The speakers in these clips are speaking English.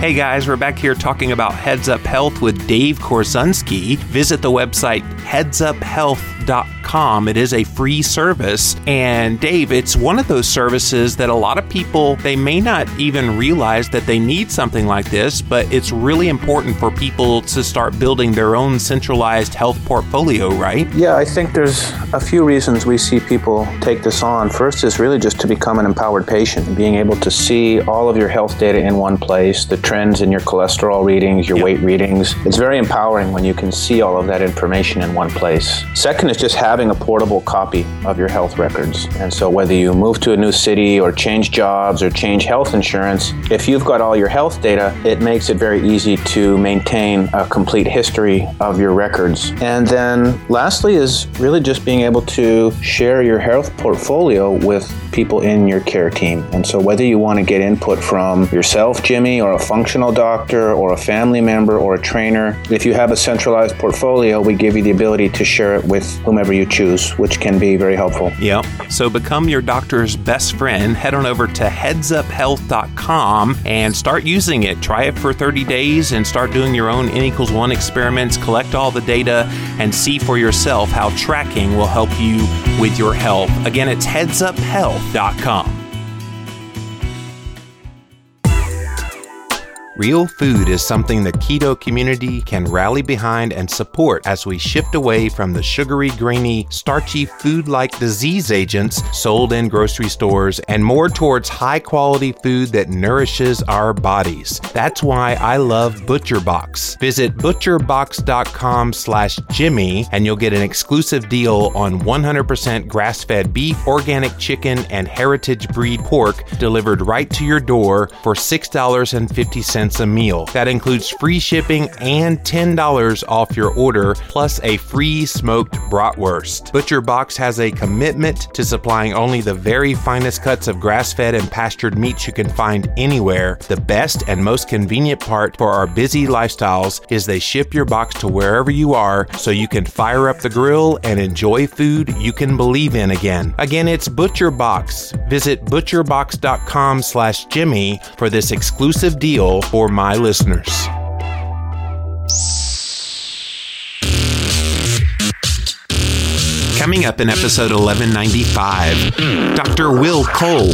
Hey guys, we're back here talking about Heads Up Health with Dave Korzinski. Visit the website headsuphealth.com. It is a free service. And Dave, it's one of those services that a lot of people they may not even realize that they need something like this, but it's really important for people to start building their own centralized health portfolio, right? Yeah, I think there's a few reasons we see people take this on. First is really just to become an empowered patient, being able to see all of your health data in one place, the trends in your cholesterol readings, your yep. weight readings. It's very empowering when you can see all of that information in one place. Second is just having a portable copy of your health records. And so whether you move to a new city or change jobs or change health insurance, if you've got all your health data, it makes it very easy to maintain a complete history of your records. And then lastly is really just being able to share your health portfolio with people in your care team. And so, whether you want to get input from yourself, Jimmy, or a functional doctor, or a family member, or a trainer, if you have a centralized portfolio, we give you the ability to share it with whomever you choose, which can be very helpful. Yeah. So, become your doctor's best friend. Head on over to headsuphealth.com and start using it. Try it for 30 days and start doing your own N equals 1 experiments. Collect all the data and see for yourself how tracking will help you with your health. Again, it's headsuphealth.com. Real food is something the keto community can rally behind and support as we shift away from the sugary, grainy, starchy food like disease agents sold in grocery stores and more towards high quality food that nourishes our bodies. That's why I love ButcherBox. Visit butcherbox.com slash Jimmy and you'll get an exclusive deal on 100% grass fed beef, organic chicken, and heritage breed pork delivered right to your door for $6.50 a meal. That includes free shipping and $10 off your order, plus a free smoked bratwurst. Butcher Box has a commitment to supplying only the very finest cuts of grass fed and pastured meats you can find anywhere. The best and most convenient part for our busy lifestyles is they ship your box to wherever you are so you can fire up the grill and enjoy food you can believe in again. Again, it's Butcher Box. Visit butcherbox.com slash Jimmy for this exclusive deal for my listeners. Coming up in episode 1195, Dr. Will Cole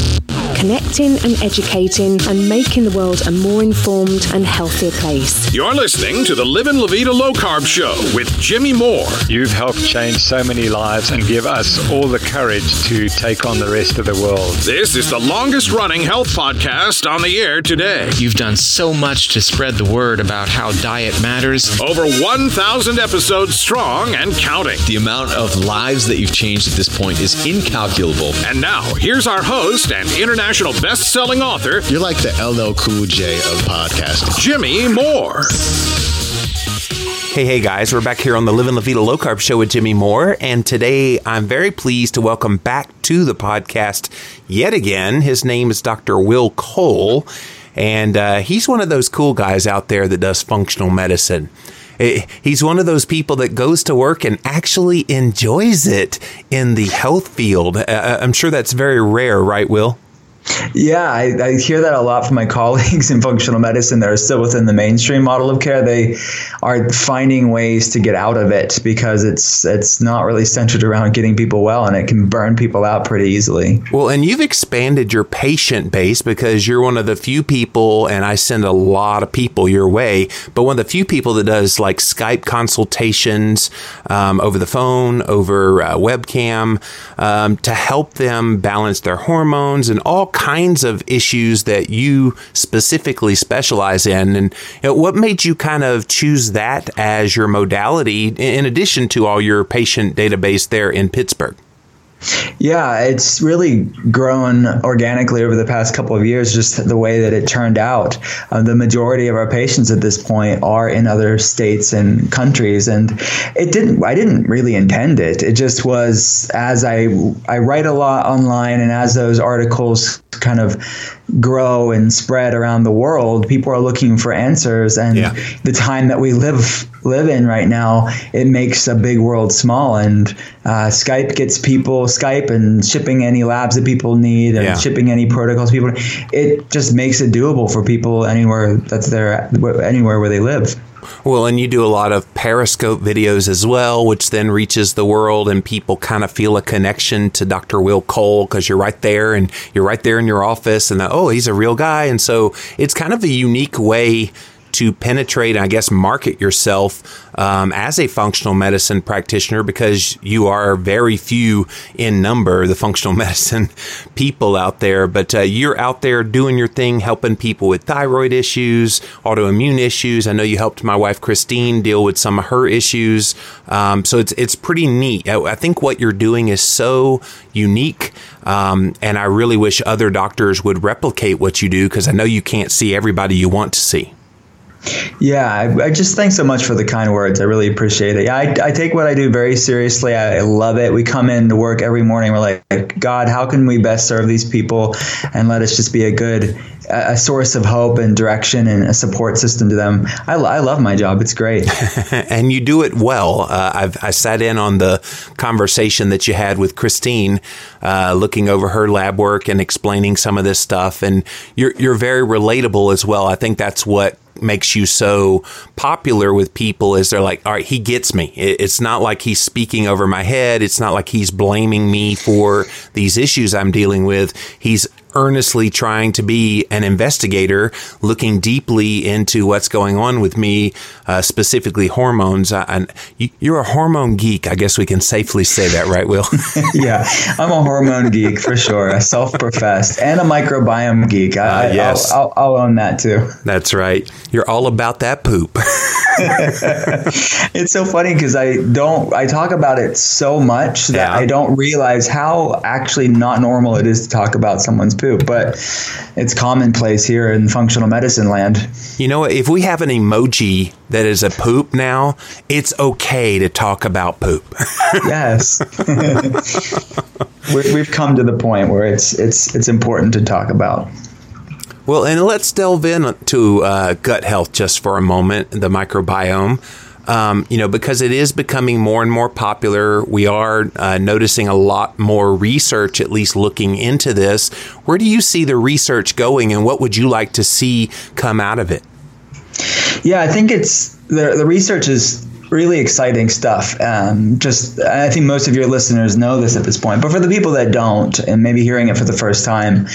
connecting and educating and making the world a more informed and healthier place. You're listening to the Livin' La Vida Low Carb Show with Jimmy Moore. You've helped change so many lives and give us all the courage to take on the rest of the world. This is the longest running health podcast on the air today. You've done so much to spread the word about how diet matters. Over 1,000 episodes strong and counting. The amount of lives that you've changed at this point is incalculable. And now, here's our host and international international best-selling author. You're like the LL Cool J of podcasting. Jimmy Moore. Hey, hey guys, we're back here on the Livin' La Vida Low Carb Show with Jimmy Moore, and today I'm very pleased to welcome back to the podcast yet again. His name is Dr. Will Cole, and uh, he's one of those cool guys out there that does functional medicine. Eh, he's one of those people that goes to work and actually enjoys it in the health field. Uh, I'm sure that's very rare, right, Will? Yeah, I, I, hear that a lot from my colleagues in functional medicine that are still within the mainstream model of care. They are finding ways to get out of it because it's it's not really centered around getting people well, and it can burn people out pretty easily. Well, and you've expanded your patient base because you're one of the few people, and I send a lot of people your way, but one of the few people that does like Skype consultations um, over the phone, over uh, webcam, um, to help them balance their hormones and all kinds of issues that you specifically specialize in. And you know, what made you kind of choose that as your modality in addition to all your patient database there in Pittsburgh? Yeah, it's really grown organically over the past couple of years, just the way that it turned out. Uh, the majority of our patients at this point are in other states and countries, and it didn't. I didn't really intend it. It just was as I I write a lot online, and as those articles kind of grow and spread around the world, people are looking for answers. And Yeah. the time that we live live in right now, it makes a big world small. And uh, Skype gets people Skype and shipping any labs that people need and Yeah. shipping any protocols people. It just makes it doable for people anywhere that's there, anywhere where they live. Well, and you do a lot of Periscope videos as well, which then reaches the world, and people kind of feel a connection to Dr. Will Cole because you're right there and you're right there in your office, and oh, he's a real guy. And so it's kind of a unique way to penetrate I guess market yourself um, as a functional medicine practitioner because you are very few in number, the functional medicine people out there. But uh, you're out there doing your thing, helping people with thyroid issues, autoimmune issues. I know you helped my wife Christine deal with some of her issues. Um, so it's it's pretty neat. I, I think what you're doing is so unique. Um, and I really wish other doctors would replicate what you do because I know you can't see everybody you want to see. Yeah, I, I, just thanks so much for the kind words. I really appreciate it. Yeah, I, I take what I do very seriously. I, I, love it. We come in to work every morning. We're like, God, how can we best serve these people, and let us just be a good, a source of hope and direction and a support system to them. I, I love my job. It's great, and you do it well. Uh, I've I sat in on the conversation that you had with Christine, uh, looking over her lab work and explaining some of this stuff, and you're you're very relatable as well. I think that's what makes you so popular with people is they're like, all right, he gets me. It's not like he's speaking over my head. It's not like he's blaming me for these issues I'm dealing with. He's earnestly trying to be an investigator, looking deeply into what's going on with me, uh, specifically hormones. And you're a hormone geek. I guess we can safely say that, right, Will? yeah, I'm a hormone geek for sure, a self-professed, and a microbiome geek. I, uh, yes, I'll, I'll, I'll own that too. That's right. You're all about that poop. it's so funny because I don't I talk about it so much that yeah. I don't realize how actually not normal it is to talk about someone's poop, but it's commonplace here in functional medicine land. You know, if we have an emoji that is a poop now, it's okay to talk about poop. yes. We've come to the point where it's it's it's important to talk about. Well, and let's delve into uh, gut health just for a moment, the microbiome. Um, you know, because it is becoming more and more popular. We are uh, noticing a lot more research, at least looking into this. Where do you see the research going, and what would you like to see come out of it? Yeah, I think it's the the research is really exciting stuff. Um, just, I think most of your listeners know this at this point, but for the people that don't, and maybe hearing it for the first time,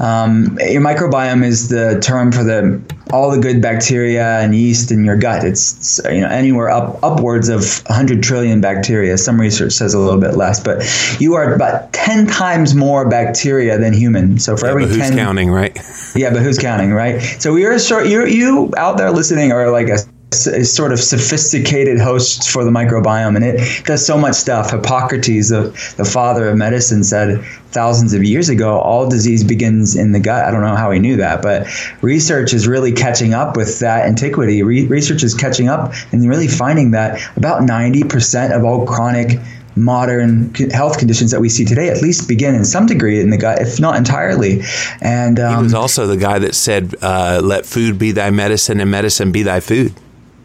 um, your microbiome is the term for the all the good bacteria and yeast in your gut. It's you know anywhere up upwards of 100 trillion bacteria. Some research says a little bit less, but you are about 10 times more bacteria than human. So for yeah, every but who's 10, counting, right? yeah, but who's counting, right? So we are short. You you out there listening are like a sort of sophisticated host for the microbiome and it does so much stuff hippocrates the, the father of medicine said thousands of years ago all disease begins in the gut i don't know how he knew that but research is really catching up with that antiquity Re- research is catching up and really finding that about 90% of all chronic modern health conditions that we see today at least begin in some degree in the gut, if not entirely. And um, he was also the guy that said, uh, "Let food be thy medicine, and medicine be thy food."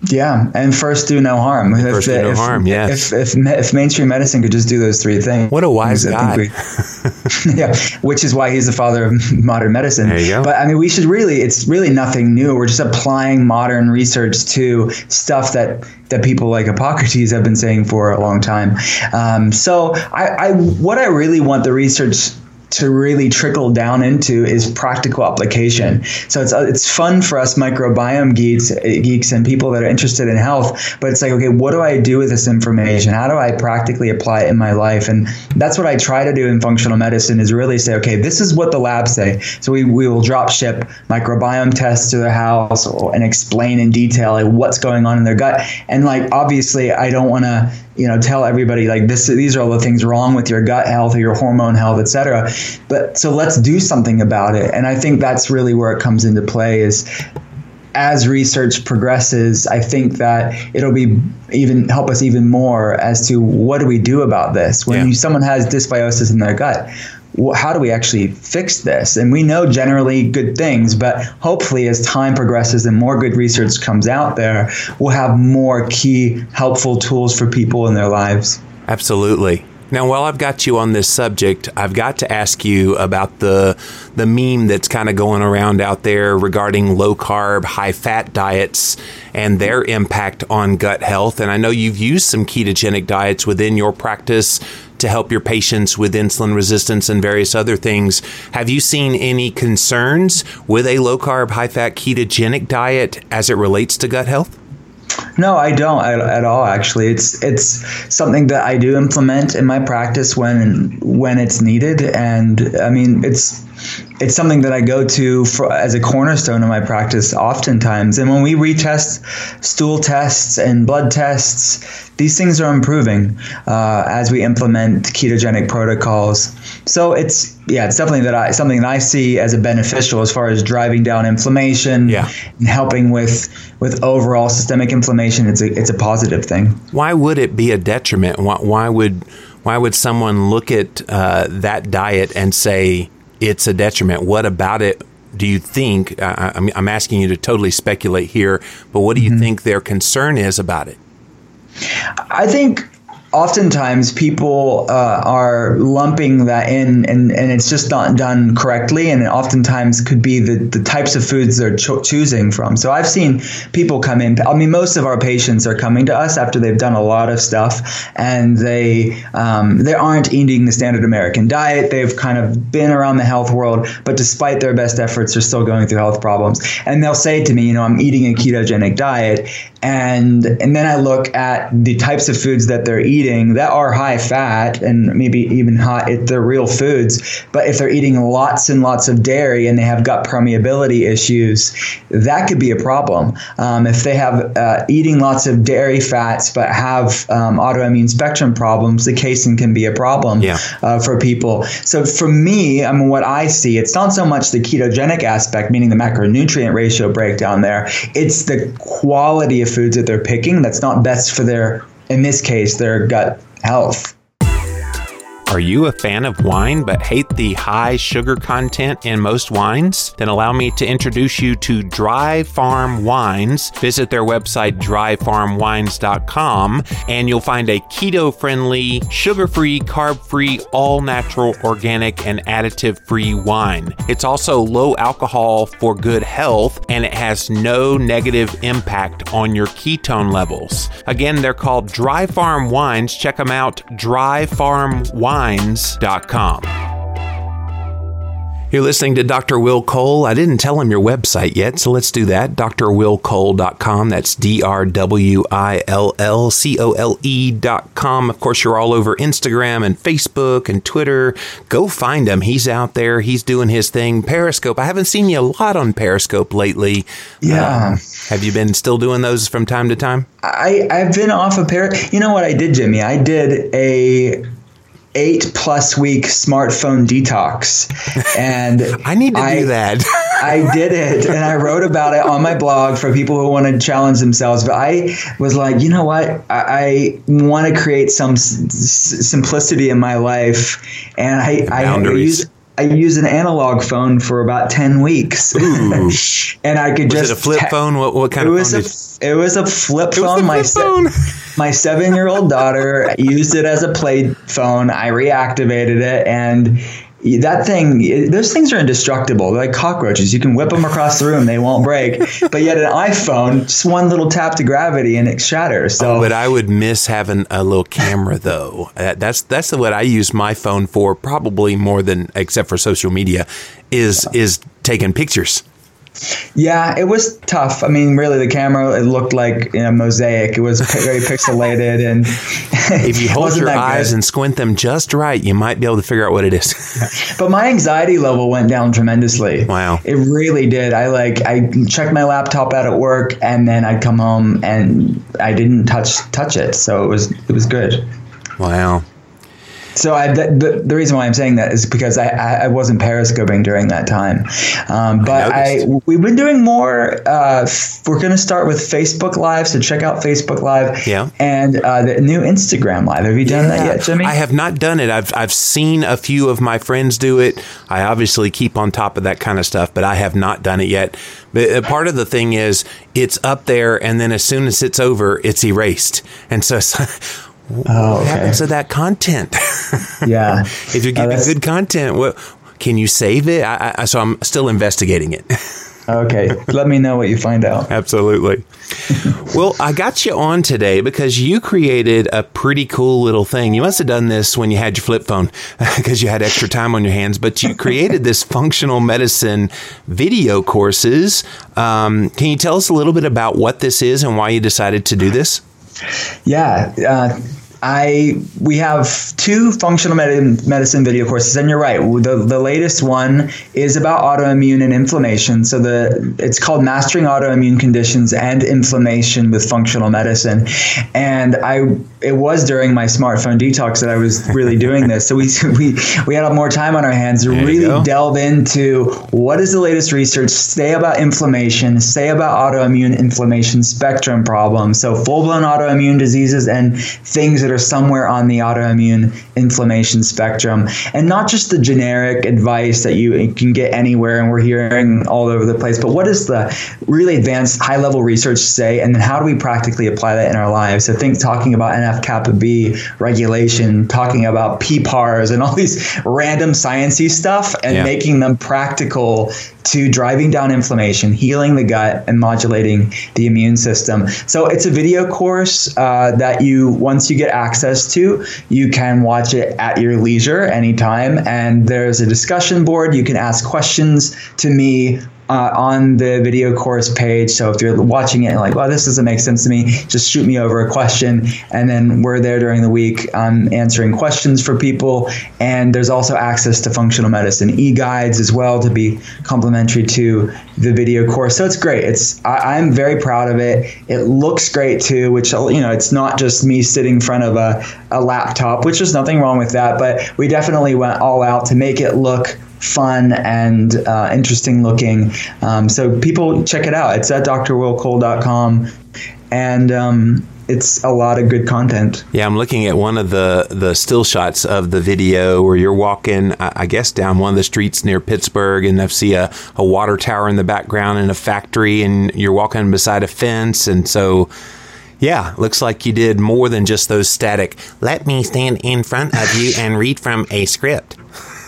Yeah, and first do no harm. First if, do no if, harm. Yes. If, if, if mainstream medicine could just do those three things, what a wise guy. We, yeah, which is why he's the father of modern medicine. There you go. But I mean, we should really. It's really nothing new. We're just applying modern research to stuff that that people like Hippocrates have been saying for a long time. Um, so I, I, what I really want the research to really trickle down into is practical application. So it's uh, it's fun for us microbiome geeks uh, geeks and people that are interested in health, but it's like okay, what do I do with this information? How do I practically apply it in my life? And that's what I try to do in functional medicine is really say, okay, this is what the labs say. So we, we will drop ship microbiome tests to their house and explain in detail like what's going on in their gut. And like obviously I don't want to you know tell everybody like this these are all the things wrong with your gut health or your hormone health etc but so let's do something about it. And i think that's really where it comes into play is as research progresses i think that it'll be even help us even more as to what do we do about this when Yeah. you, someone has dysbiosis in their gut how do we actually fix this? And we know generally good things, but hopefully, as time progresses and more good research comes out there, we'll have more key helpful tools for people in their lives. Absolutely. Now, while I've got you on this subject, I've got to ask you about the the meme that's kind of going around out there regarding low carb, high fat diets and their impact on gut health. And I know you've used some ketogenic diets within your practice to help your patients with insulin resistance and various other things. Have you seen any concerns with a low carb, high fat ketogenic diet as it relates to gut health? No, I don't at, at, all. Actually, it's it's something that I do implement in my practice when when it's needed, and I mean it's it's something that I go to for, as a cornerstone of my practice oftentimes. And when we retest stool tests and blood tests, these things are improving uh, as we implement ketogenic protocols. So it's yeah, it's definitely that I something that I see as a beneficial as far as driving down inflammation yeah. and helping with with overall systemic inflammation. It's a it's a positive thing. Why would it be a detriment? Why, why would why would someone look at uh, that diet and say it's a detriment? What about it do you think? Uh, I'm, I'm, asking you to totally speculate here, but what do you mm-hmm. think their concern is about it? I think oftentimes people uh, are lumping that in and, and it's just not done correctly and it oftentimes could be the, the types of foods they're cho- choosing from. So i've seen people come in i mean most of our patients are coming to us after they've done a lot of stuff and they um, they aren't eating the standard american diet. They've kind of been around the health world but despite their best efforts they're still going through health problems. And they'll say to me you know i'm eating a ketogenic diet and and then i look at the types of foods that they're eating that are high fat and maybe even high if they're real foods. But if they're eating lots and lots of dairy and they have gut permeability issues that could be a problem. Um, if they have uh, eating lots of dairy fats but have um, autoimmune spectrum problems the casein can be a problem yeah. uh, for people. So for me I mean what I see it's not so much the ketogenic aspect meaning the macronutrient ratio breakdown there. It's the quality of foods that they're picking that's not best for their in this case, their gut health. Are you a fan of wine but hate the high sugar content in most wines? Then allow me to introduce you to Dry Farm Wines. Visit their website, dryfarmwines.com, and you'll find a keto friendly, sugar free, carb free, all natural, organic, and additive free wine. It's also low alcohol for good health, and it has no negative impact on your ketone levels. Again, they're called Dry Farm Wines. Check them out, Dry Farm Wines minds.com. You're listening to Dr. Will Cole. I didn't tell him your website yet, so let's do that. drwillcole.com. That's D R W I L L C O L E.com. Of course, you're all over Instagram and Facebook and Twitter. Go find him. He's out there. He's doing his thing. Periscope. I haven't seen you a lot on Periscope lately. Yeah. Um, have you been still doing those from time to time? I, I've been off of Periscope. You know what I did, Jimmy? I did a eight plus week smartphone detox. And I need to I, do that. I did it and I wrote about it on my blog for people who want to challenge themselves. But I was like, you know what? I, I want to create some s- simplicity in my life. And I, I, I use I used an analog phone for about ten weeks, and I could was just. it a flip ta- phone? What, what kind it of was phone? A, did... It was a flip it phone. My phone. my seven-year-old daughter used it as a play phone. I reactivated it, and that thing, those things are indestructible. They're like cockroaches. You can whip them across the room; they won't break. But yet, an iPhone, just one little tap to gravity, and it shatters. So, oh, but I would miss having a little camera, though. That's that's what I use my phone for, probably more than except for social media, is is taking pictures. Yeah, it was tough. I mean, really, the camera it looked like you know, mosaic. It was very pixelated, and if you hold your eyes good. and squint them just right, you might be able to figure out what it is. but my anxiety level went down tremendously. Wow, it really did. I like I checked my laptop out at work, and then I'd come home and I didn't touch touch it, so it was it was good. Wow. So I, the, the reason why I'm saying that is because I, I wasn't periscoping during that time, um, but I, I, we've been doing more. Uh, we're going to start with Facebook Live, so check out Facebook Live. Yeah, and uh, the new Instagram Live. Have you done yeah. that yet, Jimmy? I have not done it. I've I've seen a few of my friends do it. I obviously keep on top of that kind of stuff, but I have not done it yet. But uh, part of the thing is it's up there, and then as soon as it's over, it's erased, and so. Oh, what happens to that content? yeah. if you're getting oh, good content, what can you save it? I, I, so I'm still investigating it. okay. Let me know what you find out. Absolutely. well, I got you on today because you created a pretty cool little thing. You must have done this when you had your flip phone because you had extra time on your hands, but you created this functional medicine video courses. Um, can you tell us a little bit about what this is and why you decided to do this? Yeah. Uh, I we have two functional med- medicine video courses, and you're right. The, the latest one is about autoimmune and inflammation. So the it's called Mastering Autoimmune Conditions and Inflammation with Functional Medicine, and I it was during my smartphone detox that I was really doing this. So we we we had more time on our hands to there really delve into what is the latest research, say about inflammation, say about autoimmune inflammation spectrum problems. So full blown autoimmune diseases and things that are somewhere on the autoimmune inflammation spectrum, and not just the generic advice that you can get anywhere and we're hearing all over the place, but what does the really advanced high level research say, and then how do we practically apply that in our lives? So think talking about NF kappa B regulation, talking about PPARs and all these random sciencey stuff, and yeah. making them practical to driving down inflammation, healing the gut, and modulating the immune system. So it's a video course uh, that you, once you get access to, you can watch it at your leisure anytime. And there's a discussion board. You can ask questions to me uh, on the video course page. So if you're watching it and like, well, this doesn't make sense to me, just shoot me over a question. And then we're there during the week um, answering questions for people. And there's also access to functional medicine e guides as well to be complementary to the video course. So it's great. It's I, am very proud of it. It looks great too, which you know, it's not just me sitting in front of a, a laptop, which is nothing wrong with that. But we definitely went all out to make it look fun and uh, interesting looking. Um, so people check it out. It's at drwillcole.com. And um, it's a lot of good content. Yeah, I'm looking at one of the the still shots of the video where you're walking, I guess, down one of the streets near Pittsburgh, and I see a, a water tower in the background and a factory, and you're walking beside a fence, and so. Yeah, looks like you did more than just those static. Let me stand in front of you and read from a script.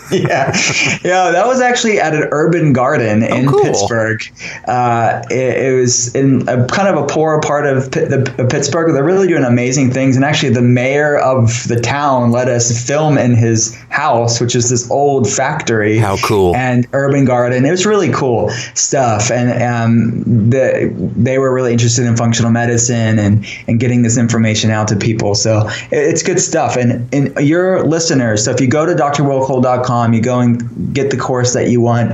yeah, yeah, that was actually at an urban garden oh, in cool. Pittsburgh. Uh, it, it, was in a kind of a poor part of, P- the, of Pittsburgh. They're really doing amazing things, and actually, the mayor of the town let us film in his house, which is this old factory. How cool! And urban garden. It was really cool stuff, and um, the, they were really interested in functional medicine and and getting this information out to people. So it, it's good stuff. And and your listeners, so if you go to drwillcole.com you go and get the course that you want.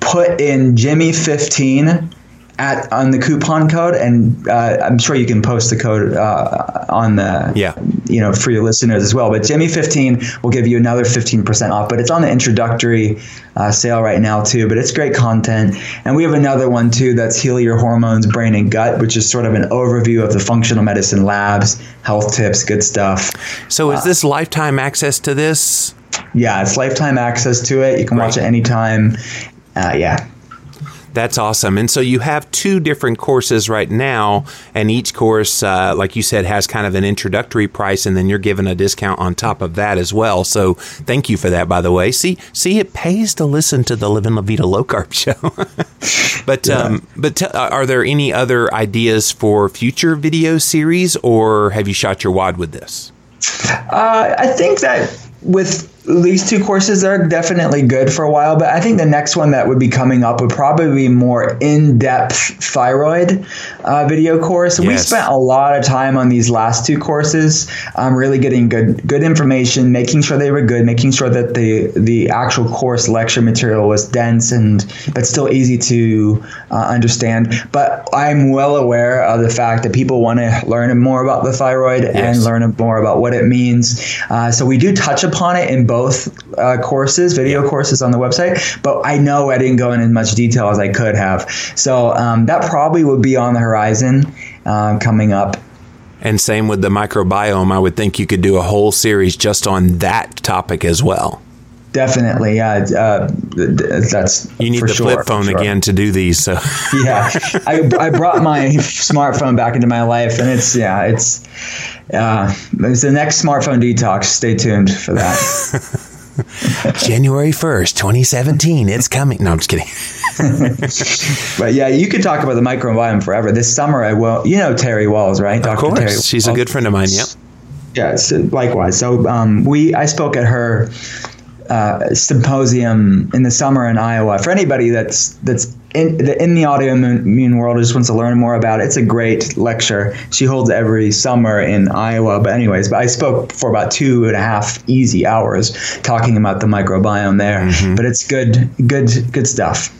Put in Jimmy fifteen at on the coupon code, and uh, I'm sure you can post the code uh, on the yeah you know for your listeners as well. But Jimmy 15 will give you another 15% off. But it's on the introductory uh, sale right now too. But it's great content, and we have another one too that's Heal Your Hormones, Brain and Gut, which is sort of an overview of the functional medicine labs, health tips, good stuff. So is this lifetime access to this? Yeah, it's lifetime access to it. You can right. watch it anytime. Uh, yeah. That's awesome. And so you have two different courses right now, and each course, uh, like you said, has kind of an introductory price, and then you're given a discount on top of that as well. So thank you for that, by the way. See, see, it pays to listen to the Living La Vida Low Carb show. but yeah. um, but t- are there any other ideas for future video series, or have you shot your wad with this? Uh, I think that with these two courses are definitely good for a while, but I think the next one that would be coming up would probably be more in-depth thyroid uh, video course. Yes. We spent a lot of time on these last two courses, um, really getting good good information, making sure they were good, making sure that the the actual course lecture material was dense and but still easy to uh, understand. But I'm well aware of the fact that people want to learn more about the thyroid yes. and learn more about what it means. Uh, so we do touch upon it in both both uh, courses, video courses on the website, but I know I didn't go in as much detail as I could have. So um, that probably would be on the horizon uh, coming up. And same with the microbiome. I would think you could do a whole series just on that topic as well. Definitely, yeah. Uh, that's you need the sure, flip phone sure. again to do these. So yeah, I, I brought my smartphone back into my life, and it's yeah, it's uh, it's the next smartphone detox. Stay tuned for that. January first, twenty seventeen. It's coming. No, I'm just kidding. but yeah, you could talk about the microbiome forever. This summer, I will. You know Terry Wahls, right? Dr. Of course, Terry she's Wahls. a good friend of mine. Yep. Yeah, so likewise. So um, we, I spoke at her uh, symposium in the summer in Iowa. For anybody that's that's in the, in the autoimmune world just wants to learn more about it, it's a great lecture. She holds every summer in Iowa. But anyways, but I spoke for about two and a half easy hours talking about the microbiome there. Mm-hmm. But it's good, good, good stuff.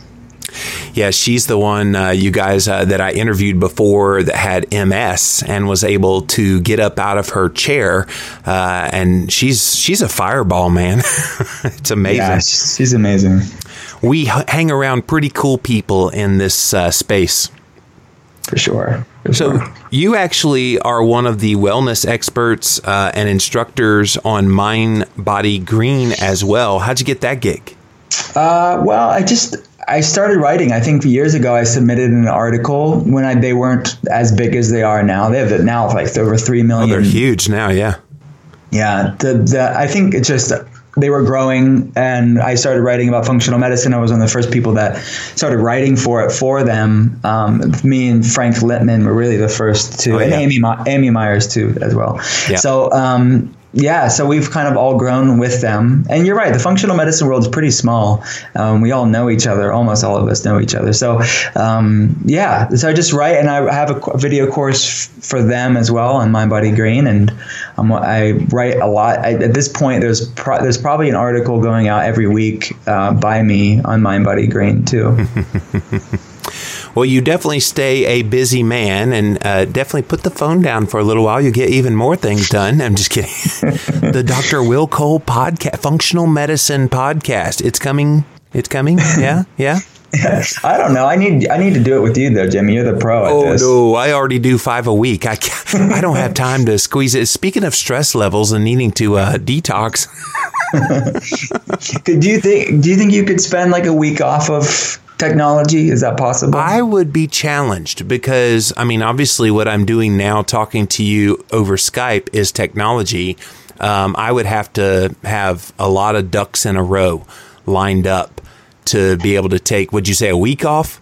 Yeah, she's the one, uh, you guys, uh, that I interviewed before that had MS and was able to get up out of her chair. Uh, and she's she's a fireball, man. it's amazing. Yeah, she's amazing. We h- hang around pretty cool people in this uh, space. For sure. For so sure. you actually are one of the wellness experts uh, and instructors on Mind Body Green as well. How'd you get that gig? Uh, well, I just I started writing. I think years ago I submitted an article when I, they weren't as big as they are now. They have now like over three million. Oh, they're huge now. Yeah. Yeah. The, the I think it's just they were growing, and I started writing about functional medicine. I was one of the first people that started writing for it for them. Um, me and Frank Lipman were really the first two, oh, yeah. and Amy Amy Myers too as well. Yeah. So. Um, yeah, so we've kind of all grown with them. And you're right, the functional medicine world is pretty small. Um, we all know each other, almost all of us know each other. So, um, yeah, so I just write and I have a video course f- for them as well on Mind Body Green. And um, I write a lot. I, at this point, there's pro- there's probably an article going out every week uh, by me on Mind Body Green, too. Well, you definitely stay a busy man and uh, definitely put the phone down for a little while. You get even more things done. I'm just kidding. the Dr. Will Cole podcast, functional medicine podcast. It's coming. It's coming. Yeah. Yeah. I don't know. I need I need to do it with you though, Jimmy. You're the pro at oh, this. no, I already do five a week. I I don't have time to squeeze it. Speaking of stress levels and needing to uh, detox, do you think do you think you could spend like a week off of technology? Is that possible? I would be challenged because, I mean, obviously, what I'm doing now, talking to you over Skype, is technology. Um, I would have to have a lot of ducks in a row lined up to be able to take, would you say, a week off?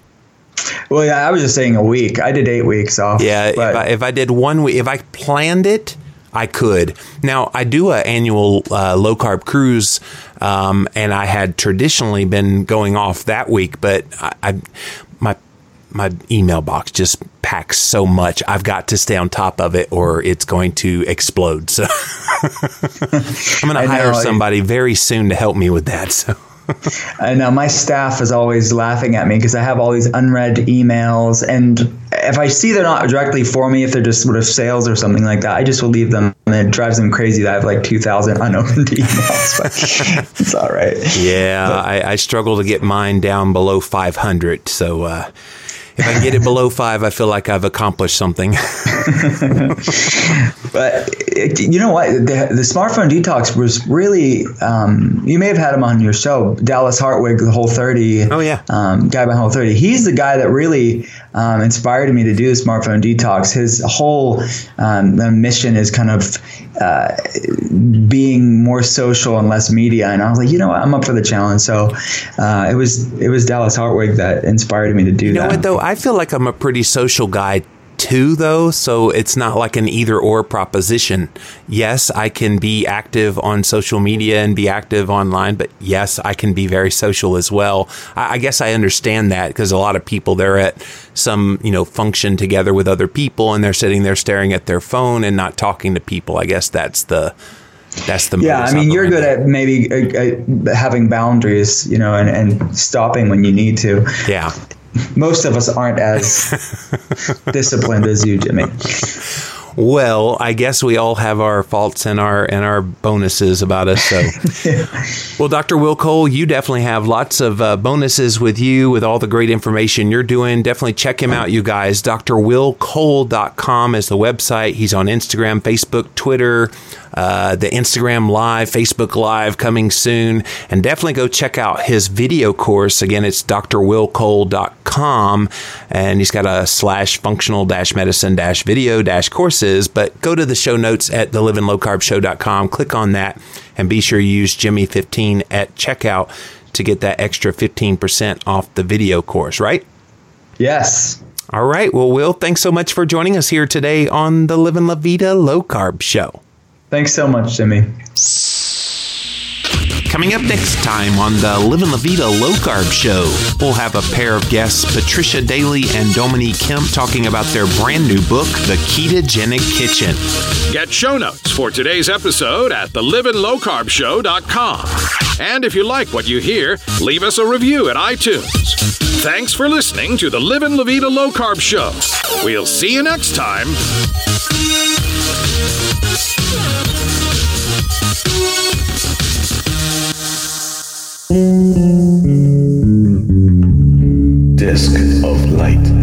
Well, yeah, I was just saying a week. I did eight weeks off. Yeah, if I, if I did one week, if I planned it, I could. Now, I do an annual uh, low carb cruise, um, and I had traditionally been going off that week, but I, I, my my email box just packs so much. I've got to stay on top of it, or it's going to explode. So I'm going to hire somebody very soon to help me with that. So. I know my staff is always laughing at me because I have all these unread emails, and if I see they're not directly for me, if they're just sort of sales or something like that, I just will leave them, and it drives them crazy that I have like two thousand unopened emails. But it's all right. Yeah, but, I, I, struggle to get mine down below five hundred, so. Uh, if I get it below five, I feel like I've accomplished something. but you know what? The, the, smartphone detox was really. Um, you may have had him on your show, Dallas Hartwig, the Whole 30. Oh yeah, um, guy behind Whole 30. He's the guy that really um, inspired me to do the smartphone detox. His whole um, mission is kind of uh, being more social and less media. And I was like, you know what? I'm up for the challenge. So uh, it was it was Dallas Hartwig that inspired me to do you know that. what though? I feel like I'm a pretty social guy too, though. So it's not like an either or proposition. Yes, I can be active on social media and be active online, but yes, I can be very social as well. I, I guess I understand that because a lot of people, they're at some, you know, function together with other people and they're sitting there staring at their phone and not talking to people. I guess that's the that's the yeah. I mean, you're good at maybe uh, uh, having boundaries, you know, and, and stopping when you need to. Yeah. Most of us aren't as disciplined as you, Jimmy. Well, I guess we all have our faults and our and our bonuses about us. So, yeah. well, Dr. Will Cole, you definitely have lots of uh, bonuses with you with all the great information you're doing. Definitely check him out, you guys. DrWillCole.com is the website. He's on Instagram, Facebook, Twitter uh, the Instagram Live, Facebook Live coming soon. And definitely go check out his video course. Again, it's drwillcole.com. And he's got a slash functional dash medicine dash video dash courses. But go to the show notes at the livinglowcarbshow.com. Click on that and be sure you use Jimmy15 at checkout to get that extra 15% off the video course, right? Yes. All right. Well, Will, thanks so much for joining us here today on the Living La Vida Low Carb Show. Thanks so much, Jimmy. Coming up next time on the Living La Vida Low Carb Show, we'll have a pair of guests, Patricia Daly and Dominique Kemp, talking about their brand new book, The Ketogenic Kitchen. Get show notes for today's episode at thelivinglowcarbshow.com. And if you like what you hear, leave us a review at iTunes. Thanks for listening to the Living La Vida Low Carb Show. We'll see you next time. Disc of light.